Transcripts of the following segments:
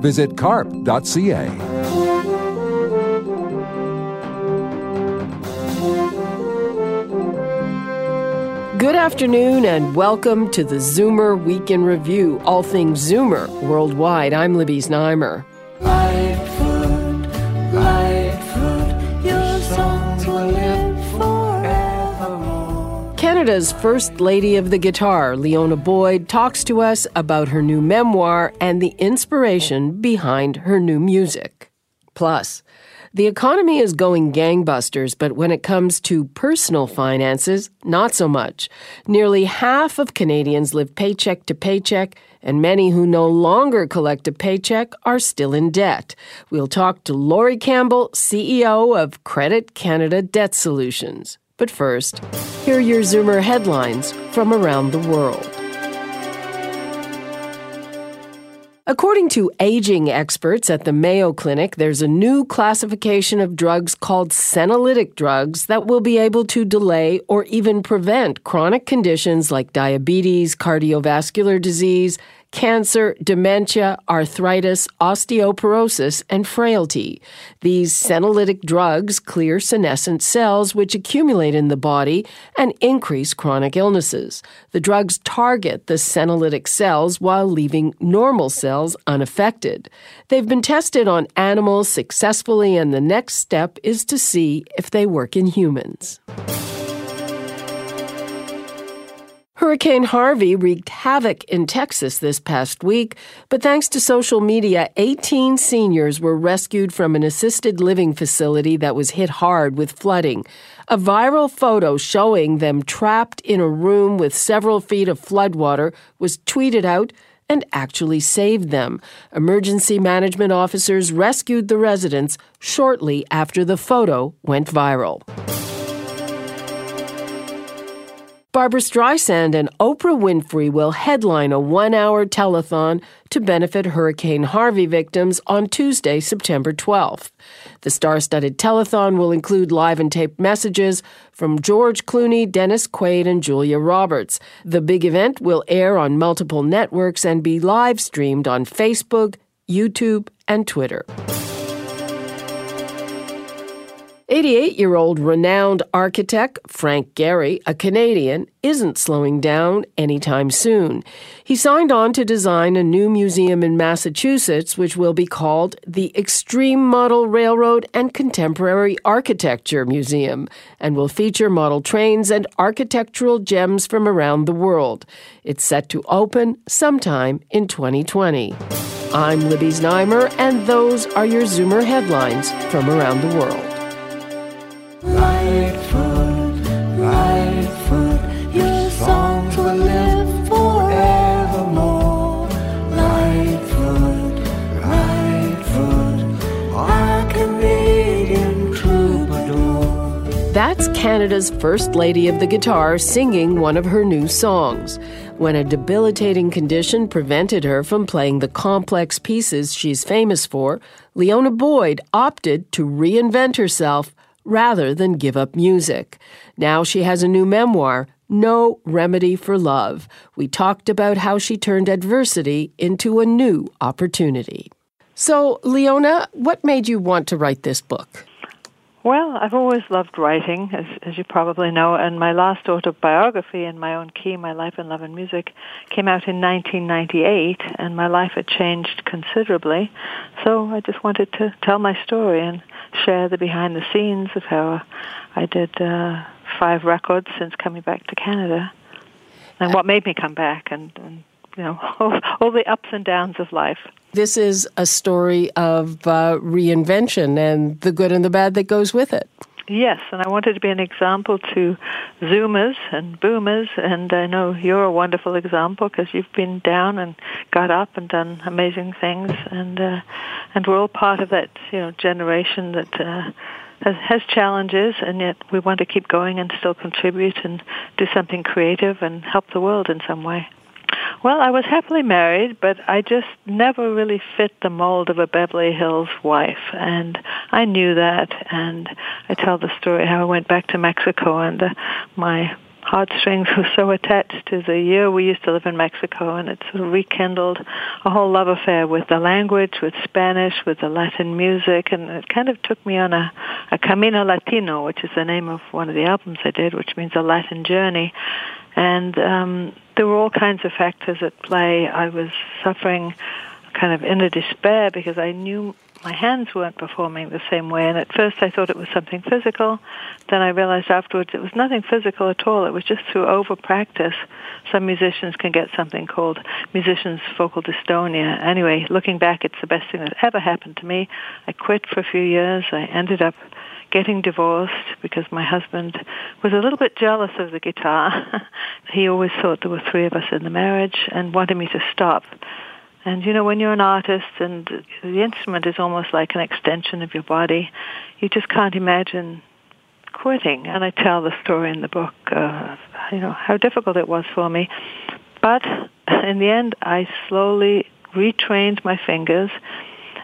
Visit carp.ca. Good afternoon and welcome to the Zoomer Week in Review, all things Zoomer worldwide. I'm Libby Znaimer. Canada's First Lady of the Guitar, Liona Boyd, talks to us about her new memoir and the inspiration behind her new music. Plus, the economy is going gangbusters, but when it comes to personal finances, not so much. Nearly half of Canadians live paycheck to paycheck, and many who no longer collect a paycheck are still in debt. We'll talk to Laurie Campbell, CEO of Credit Canada Debt Solutions. But first, here are your Zoomer headlines from around the world. According to aging experts at the Mayo Clinic, there's a new classification of drugs called senolytic drugs that will be able to delay or even prevent chronic conditions like diabetes, cardiovascular disease, cancer, dementia, arthritis, osteoporosis, and frailty. These senolytic drugs clear senescent cells which accumulate in the body and increase chronic illnesses. The drugs target the senolytic cells while leaving normal cells unaffected. They've been tested on animals successfully, and the next step is to see if they work in humans. Hurricane Harvey wreaked havoc in Texas this past week, but thanks to social media, 18 seniors were rescued from an assisted living facility that was hit hard with flooding. A viral photo showing them trapped in a room with several feet of floodwater was tweeted out and actually saved them. Emergency management officers rescued the residents shortly after the photo went viral. Barbra Streisand and Oprah Winfrey will headline a one hour telethon to benefit Hurricane Harvey victims on Tuesday, September 12th. The star studded telethon will include live and taped messages from George Clooney, Dennis Quaid, and Julia Roberts. The big event will air on multiple networks and be live streamed on Facebook, YouTube, and Twitter. 88 year old renowned architect Frank Gehry, a Canadian, isn't slowing down anytime soon. He signed on to design a new museum in Massachusetts, which will be called the Extreme Model Railroad and Contemporary Architecture Museum, and will feature model trains and architectural gems from around the world. It's set to open sometime in 2020. I'm Libby Znaimer, and those are your Zoomer headlines from around the world. That's Canada's First Lady of the Guitar singing one of her new songs. When a debilitating condition prevented her from playing the complex pieces she's famous for, Liona Boyd opted to reinvent herself rather than give up music. Now she has a new memoir, No Remedy for Love. We talked about how she turned adversity into a new opportunity. So, Liona, what made you want to write this book? Well, I've always loved writing, as, as you probably know, and my last autobiography, In My Own Key, My Life in Love and Music, came out in 1998, and my life had changed considerably. So I just wanted to tell my story and share the behind the scenes of how I did uh, five records since coming back to Canada, and what made me come back, and, and you know all, all the ups and downs of life. This is a story of uh, reinvention and the good and the bad that goes with it. Yes, and I wanted to be an example to Zoomers and Boomers, and I know you're a wonderful example because you've been down and got up and done amazing things, and uh, and we're all part of that you know generation that. Uh, has, has challenges, and yet we want to keep going and still contribute and do something creative and help the world in some way. Well, I was happily married, but I just never really fit the mold of a Beverly Hills wife, and I knew that. And I tell the story how I went back to Mexico, and uh, my heartstrings were so attached to the year we used to live in Mexico, and it sort of rekindled a whole love affair with the language, with Spanish, with the Latin music, and it kind of took me on a, a Camino Latino, which is the name of one of the albums I did, which means a Latin journey. And um, there were all kinds of factors at play. I was suffering kind of inner despair because I knew my hands weren't performing the same way. And at first I thought it was something physical. Then I realized afterwards it was nothing physical at all. It was just through over practice. Some musicians can get something called musicians focal dystonia. Anyway, looking back, it's the best thing that ever happened to me. I quit for a few years. I ended up getting divorced because my husband was a little bit jealous of the guitar. he always thought there were three of us in the marriage and wanted me to stop. And you know, when you're an artist and the instrument is almost like an extension of your body, you just can't imagine quitting. And I tell the story in the book, uh, you know, how difficult it was for me. But in the end, I slowly retrained my fingers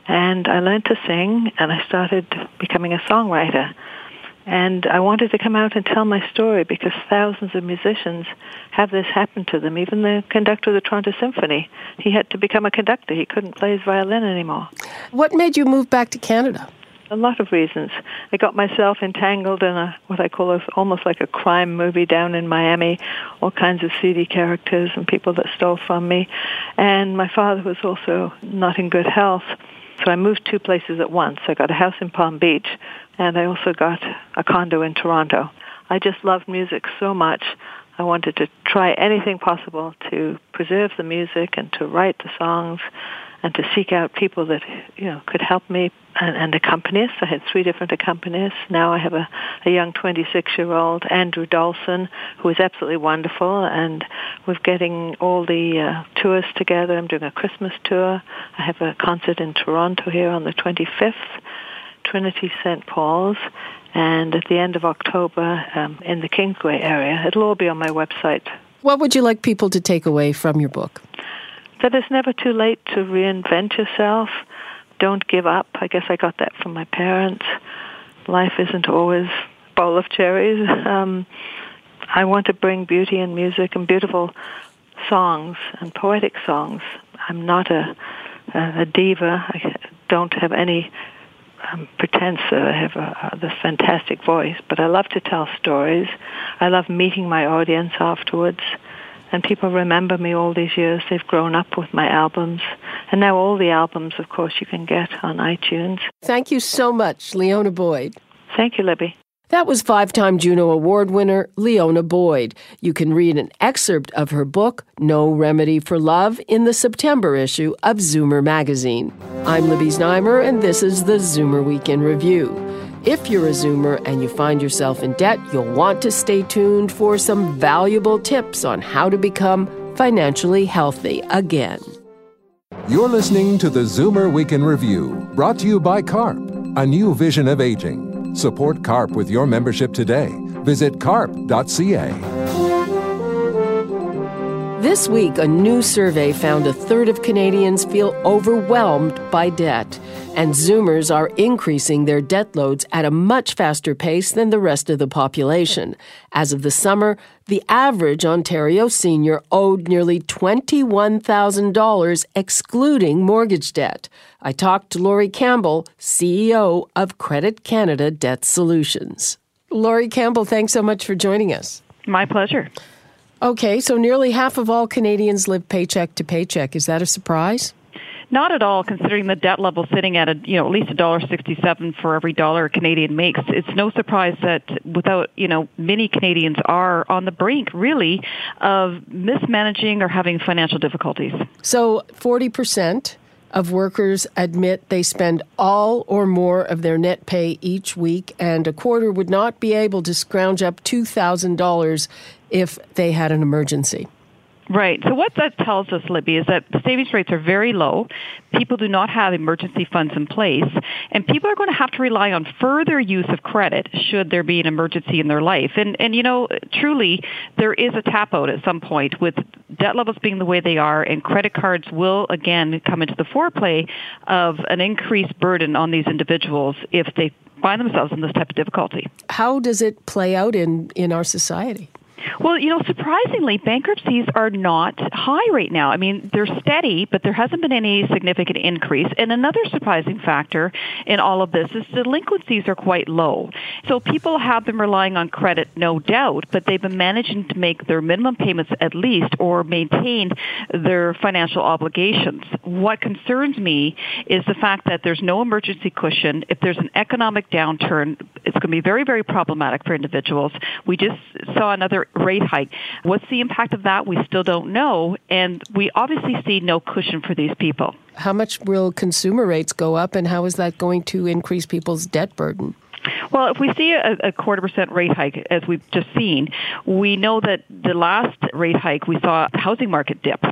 and I learned to sing and I started becoming a songwriter. And I wanted to come out and tell my story because thousands of musicians have this happen to them. Even the conductor of the Toronto Symphony, he had to become a conductor. He couldn't play his violin anymore. What made you move back to Canada? A lot of reasons. I got myself entangled in a what I call a, almost like a crime movie down in Miami, all kinds of seedy characters and people that stole from me. And my father was also not in good health. So I moved two places at once. I got a house in Palm Beach, and I also got a condo in Toronto. I just loved music so much. I wanted to try anything possible to preserve the music and to write the songs and to seek out people that you know could help me and, and accompanists. I had three different accompanists. Now I have a, a young 26-year-old Andrew Dawson, who is absolutely wonderful, and we're getting all the uh, tours together. I'm doing a Christmas tour. I have a concert in Toronto here on the 25th, Trinity St. Paul's, and at the end of October um, in the Kingsway area. It'll all be on my website. What would you like people to take away from your book? That it's never too late to reinvent yourself. Don't give up. I guess I got that from my parents. Life isn't always a bowl of cherries. Um, I want to bring beauty and music and beautiful songs and poetic songs. I'm not a, a, a diva. I don't have any um, pretense that I have a, a, this fantastic voice, but I love to tell stories. I love meeting my audience afterwards. And people remember me all these years. They've grown up with my albums. And now all the albums, of course, you can get on iTunes. Thank you so much, Liona Boyd. Thank you, Libby. That was five time Juno Award winner Liona Boyd. You can read an excerpt of her book, No Remedy for Love, in the September issue of Zoomer magazine. I'm Libby Znaimer, and this is the Zoomer Week in Review. If you're a Zoomer and you find yourself in debt, you'll want to stay tuned for some valuable tips on how to become financially healthy again. You're listening to the Zoomer Week in Review, brought to you by CARP, a new vision of aging. Support CARP with your membership today. Visit carp.ca. This week, a new survey found a third of Canadians feel overwhelmed by debt, and Zoomers are increasing their debt loads at a much faster pace than the rest of the population. As of the summer, the average Ontario senior owed nearly $21,000, excluding mortgage debt. I talked to Laurie Campbell, CEO of Credit Canada Debt Solutions. Laurie Campbell, thanks so much for joining us. My pleasure. Okay, so nearly half of all Canadians live paycheck to paycheck. Is that a surprise? Not at all, considering the debt level sitting at a you know at least a dollar sixty-seven for every dollar a Canadian makes. It's no surprise that without you know many Canadians are on the brink really of mismanaging or having financial difficulties. So forty percent of workers admit they spend all or more of their net pay each week, and a quarter would not be able to scrounge up $2,000 if they had an emergency. Right. So what that tells us, Libby, is that the savings rates are very low. People do not have emergency funds in place, and people are going to have to rely on further use of credit should there be an emergency in their life. And and you know, truly, there is a tap out at some point with debt levels being the way they are, and credit cards will again come into the foreplay of an increased burden on these individuals if they find themselves in this type of difficulty. How does it play out in in our society? Well, you know, surprisingly, bankruptcies are not high right now. I mean, they're steady, but there hasn't been any significant increase. And another surprising factor in all of this is delinquencies are quite low. So people have been relying on credit, no doubt, but they've been managing to make their minimum payments at least or maintain their financial obligations. What concerns me is the fact that there's no emergency cushion. If there's an economic downturn, it's going to be very, very problematic for individuals. We just saw another rate hike. What's the impact of that? We still don't know. And we obviously see no cushion for these people. How much will consumer rates go up, and how is that going to increase people's debt burden? Well, if we see a, a, quarter percent rate hike, as we've just seen, we know that the last rate hike we saw the housing market dip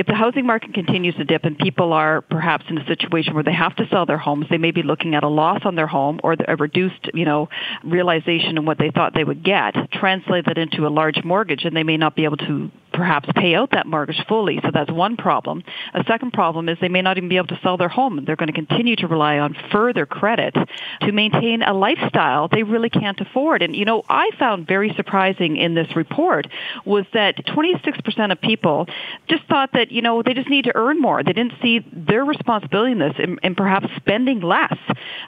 if the housing market continues to dip and people are perhaps in a situation where they have to sell their homes, they may be looking at a loss on their home or a reduced, you know, realization in what they thought they would get, translate that into a large mortgage, and they may not be able to perhaps pay out that mortgage fully. So that's one problem. A second problem is they may not even be able to sell their home. They're going to continue to rely on further credit to maintain a lifestyle they really can't afford. And, you know, I found very surprising in this report was that 26% of people just thought that, you know, they just need to earn more. They didn't see their responsibility in this and, and perhaps spending less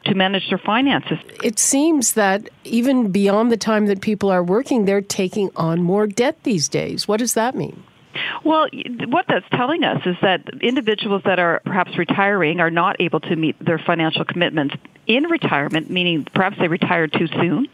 to manage their finances. It seems that even beyond the time that people are working, they're taking on more debt these days. What does that mean? Well, what that's telling us is that individuals that are perhaps retiring are not able to meet their financial commitments in retirement, meaning perhaps they retired too soon,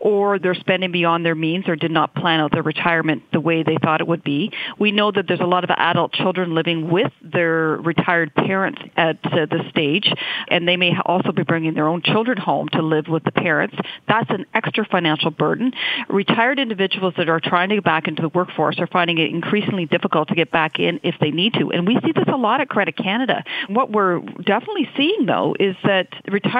or they're spending beyond their means or did not plan out their retirement the way they thought it would be. We know that there's a lot of adult children living with their retired parents at uh, this stage, and they may also be bringing their own children home to live with the parents. That's an extra financial burden. Retired individuals that are trying to get back into the workforce are finding it increasingly difficult to get back in if they need to. And we see this a lot at Credit Canada. What we're definitely seeing, though, is that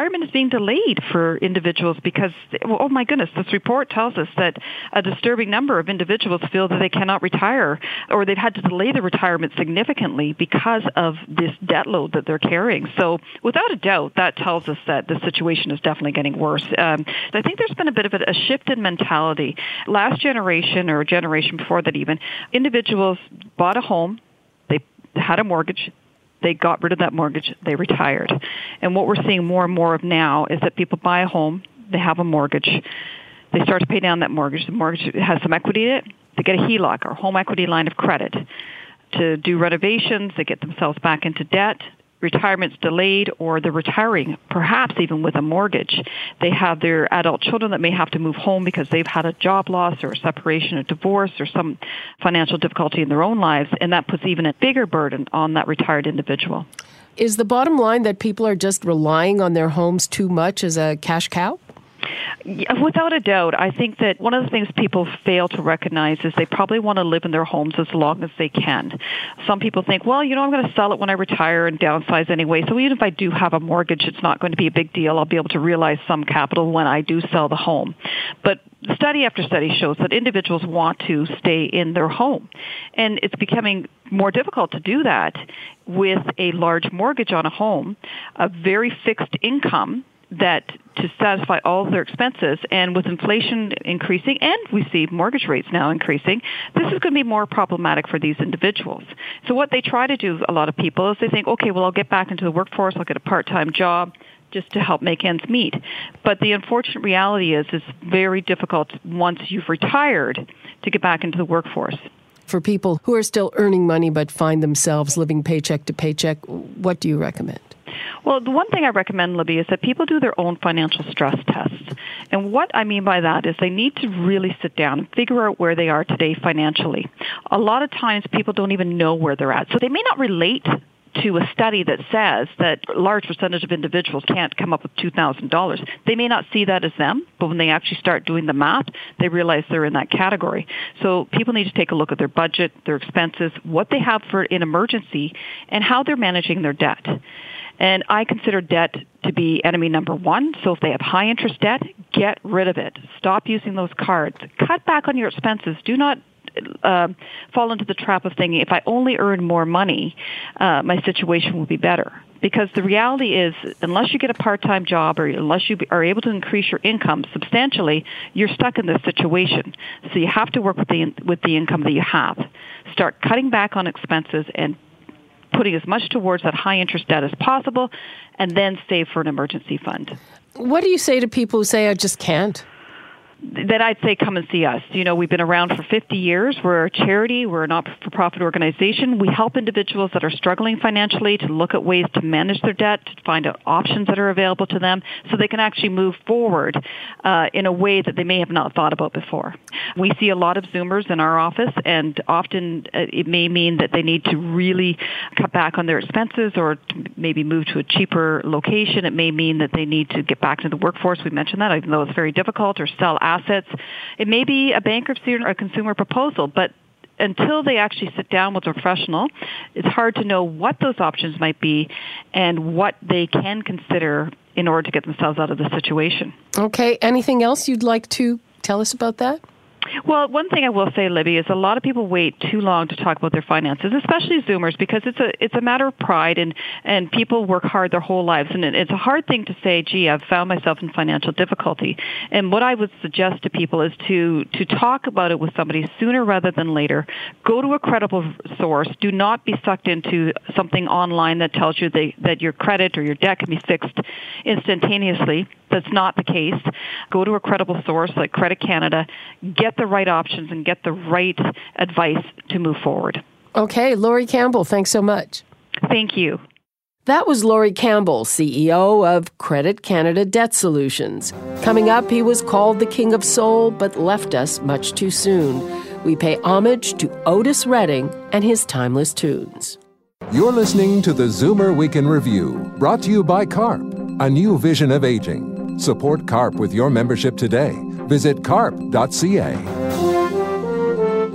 retirement is being delayed for individuals because, oh my goodness, this report tells us that a disturbing number of individuals feel that they cannot retire or they've had to delay their retirement significantly because of this debt load that they're carrying. So without a doubt, that tells us that the situation is definitely getting worse. Um, I think there's been a bit of a, a shift in mentality. Last generation or generation before that even, individuals bought a home, they had a mortgage, they got rid of that mortgage, they retired. And what we're seeing more and more of now is that people buy a home, they have a mortgage, they start to pay down that mortgage, the mortgage has some equity in it, they get a HELOC or home equity line of credit to do renovations, they get themselves back into debt, retirement's delayed or they're retiring, perhaps even with a mortgage. They have their adult children that may have to move home because they've had a job loss or a separation or divorce or some financial difficulty in their own lives, and that puts even a bigger burden on that retired individual. Is the bottom line that people are just relying on their homes too much as a cash cow? Without a doubt, I think that one of the things people fail to recognize is they probably want to live in their homes as long as they can. Some people think, well, you know, I'm going to sell it when I retire and downsize anyway. So even if I do have a mortgage, it's not going to be a big deal. I'll be able to realize some capital when I do sell the home. But study after study shows that individuals want to stay in their home. And it's becoming more difficult to do that with a large mortgage on a home, a very fixed income that to satisfy all of their expenses. And with inflation increasing, and we see mortgage rates now increasing, this is going to be more problematic for these individuals. So what they try to do, a lot of people, is they think, okay, well, I'll get back into the workforce, I'll get a part-time job just to help make ends meet. But the unfortunate reality is it's very difficult once you've retired to get back into the workforce. For people who are still earning money but find themselves living paycheck to paycheck, what do you recommend? Well, the one thing I recommend, Libby, is that people do their own financial stress tests. And what I mean by that is they need to really sit down and figure out where they are today financially. A lot of times people don't even know where they're at. So they may not relate to a study that says that a large percentage of individuals can't come up with $2,000. They may not see that as them, but when they actually start doing the math, they realize they're in that category. So people need to take a look at their budget, their expenses, what they have for an emergency, and how they're managing their debt. And I consider debt to be enemy number one. So if they have high interest debt, get rid of it. Stop using those cards. Cut back on your expenses. Do not uh, fall into the trap of thinking if I only earn more money, uh, my situation will be better. Because the reality is, unless you get a part-time job or unless you are able to increase your income substantially, you're stuck in this situation. So you have to work with the with the income that you have. Start cutting back on expenses and putting as much towards that high interest debt as possible, and then save for an emergency fund. What do you say to people who say, I just can't? Then I'd say come and see us. You know, we've been around for 50 years. We're a charity. We're a not-for-profit organization. We help individuals that are struggling financially to look at ways to manage their debt, to find out options that are available to them so they can actually move forward uh, in a way that they may have not thought about before. We see a lot of Zoomers in our office, and often uh, it may mean that they need to really cut back on their expenses or maybe move to a cheaper location. It may mean that they need to get back to the workforce. We mentioned that, even though it's very difficult, or sell assets. It may be a bankruptcy or a consumer proposal, but until they actually sit down with a professional, it's hard to know what those options might be and what they can consider in order to get themselves out of the situation. Okay. Anything else you'd like to tell us about that? Well, one thing I will say, Libby, is a lot of people wait too long to talk about their finances, especially Zoomers, because it's a it's a matter of pride, and and people work hard their whole lives, and it's a hard thing to say, "Gee, I've found myself in financial difficulty." And what I would suggest to people is to to talk about it with somebody sooner rather than later. Go to a credible source. Do not be sucked into something online that tells you they, that your credit or your debt can be fixed instantaneously. That's not the case. Go to a credible source like Credit Canada. Get the right options and get the right advice to move forward. Okay, Laurie Campbell, thanks so much. Thank you. That was Laurie Campbell, CEO of Credit Canada Debt Solutions. Coming up, he was called the King of Soul, but left us much too soon. We pay homage to Otis Redding and his timeless tunes. You're listening to the Zoomer Week in Review, brought to you by CARP, a new vision of aging. Support CARP with your membership today. Visit carp.ca.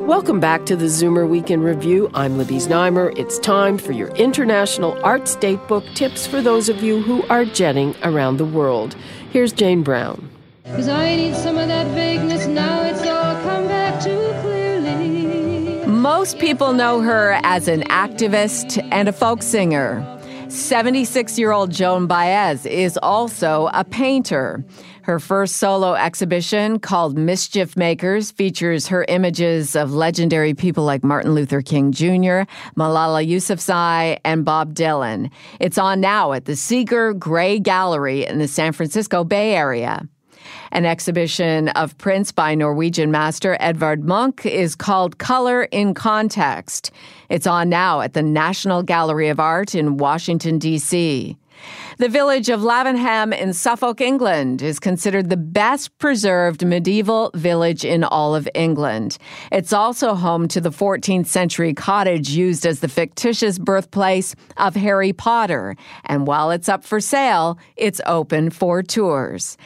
Welcome back to the Zoomer Week in Review. I'm Libby Znaimer. It's time for your International Arts Datebook tips for those of you who are jetting around the world. Here's Jane Brown. Cause I need some of that vagueness now, it's all come back too clearly. Most people know her as an activist and a folk singer. 76 year old Joan Baez is also a painter. Her first solo exhibition, called Mischief Makers, features her images of legendary people like Martin Luther King Jr., Malala Yousafzai, and Bob Dylan. It's on now at the Seager Gray Gallery in the San Francisco Bay Area. An exhibition of prints by Norwegian master Edvard Munch is called Color in Context. It's on now at the National Gallery of Art in Washington, D.C. The village of Lavenham in Suffolk, England, is considered the best preserved medieval village in all of England. It's also home to the 14th century cottage used as the fictitious birthplace of Harry Potter. And while it's up for sale, it's open for tours.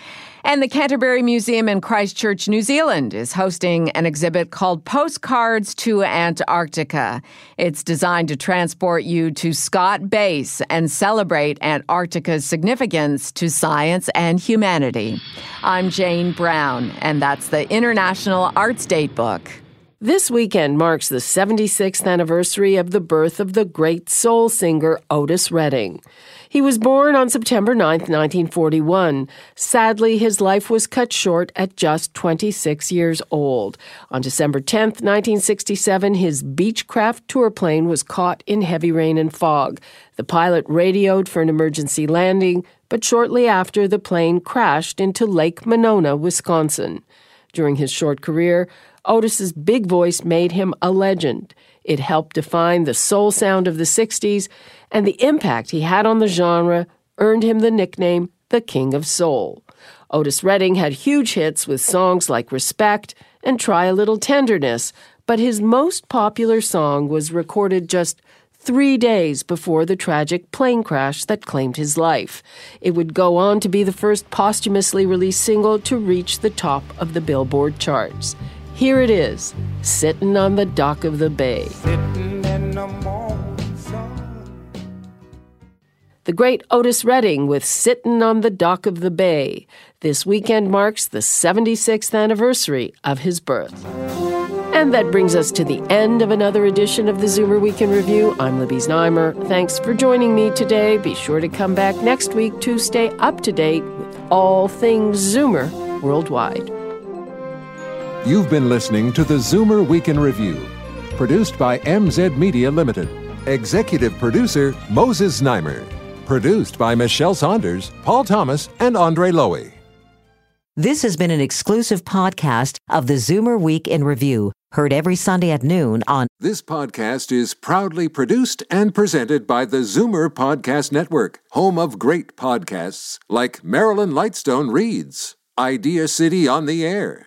And the Canterbury Museum in Christchurch, New Zealand is hosting an exhibit called Postcards to Antarctica. It's designed to transport you to Scott Base and celebrate Antarctica's significance to science and humanity. I'm Jane Brown, and that's the International Arts Datebook. This weekend marks the 76th anniversary of the birth of the great soul singer Otis Redding. He was born on September 9, 1941. Sadly, his life was cut short at just 26 years old. On December 10, 1967, his Beechcraft tour plane was caught in heavy rain and fog. The pilot radioed for an emergency landing, but shortly after, the plane crashed into Lake Monona, Wisconsin. During his short career, Otis's big voice made him a legend. It helped define the soul sound of the 60s and the impact he had on the genre earned him the nickname the King of Soul. Otis Redding had huge hits with songs like Respect and Try a Little Tenderness, but his most popular song was recorded just three days before the tragic plane crash that claimed his life. It would go on to be the first posthumously released single to reach the top of the Billboard charts. Here it is, sitting on the dock of the bay. The great Otis Redding with Sittin' on the Dock of the Bay. This weekend marks the 76th anniversary of his birth. And that brings us to the end of another edition of the Zoomer Weekend Review. I'm Libby Znaimer. Thanks for joining me today. Be sure to come back next week to stay up to date with all things Zoomer worldwide. You've been listening to the Zoomer Week in Review, produced by MZ Media Limited. Executive producer Moses Znaimer. Produced by Michelle Saunders, Paul Thomas, and Andre Lowy. This has been an exclusive podcast of the Zoomer Week in Review, heard every Sunday at noon on This podcast is proudly produced and presented by the Zoomer Podcast Network, home of great podcasts like Marilyn Lightstone Reads, Idea City on the Air,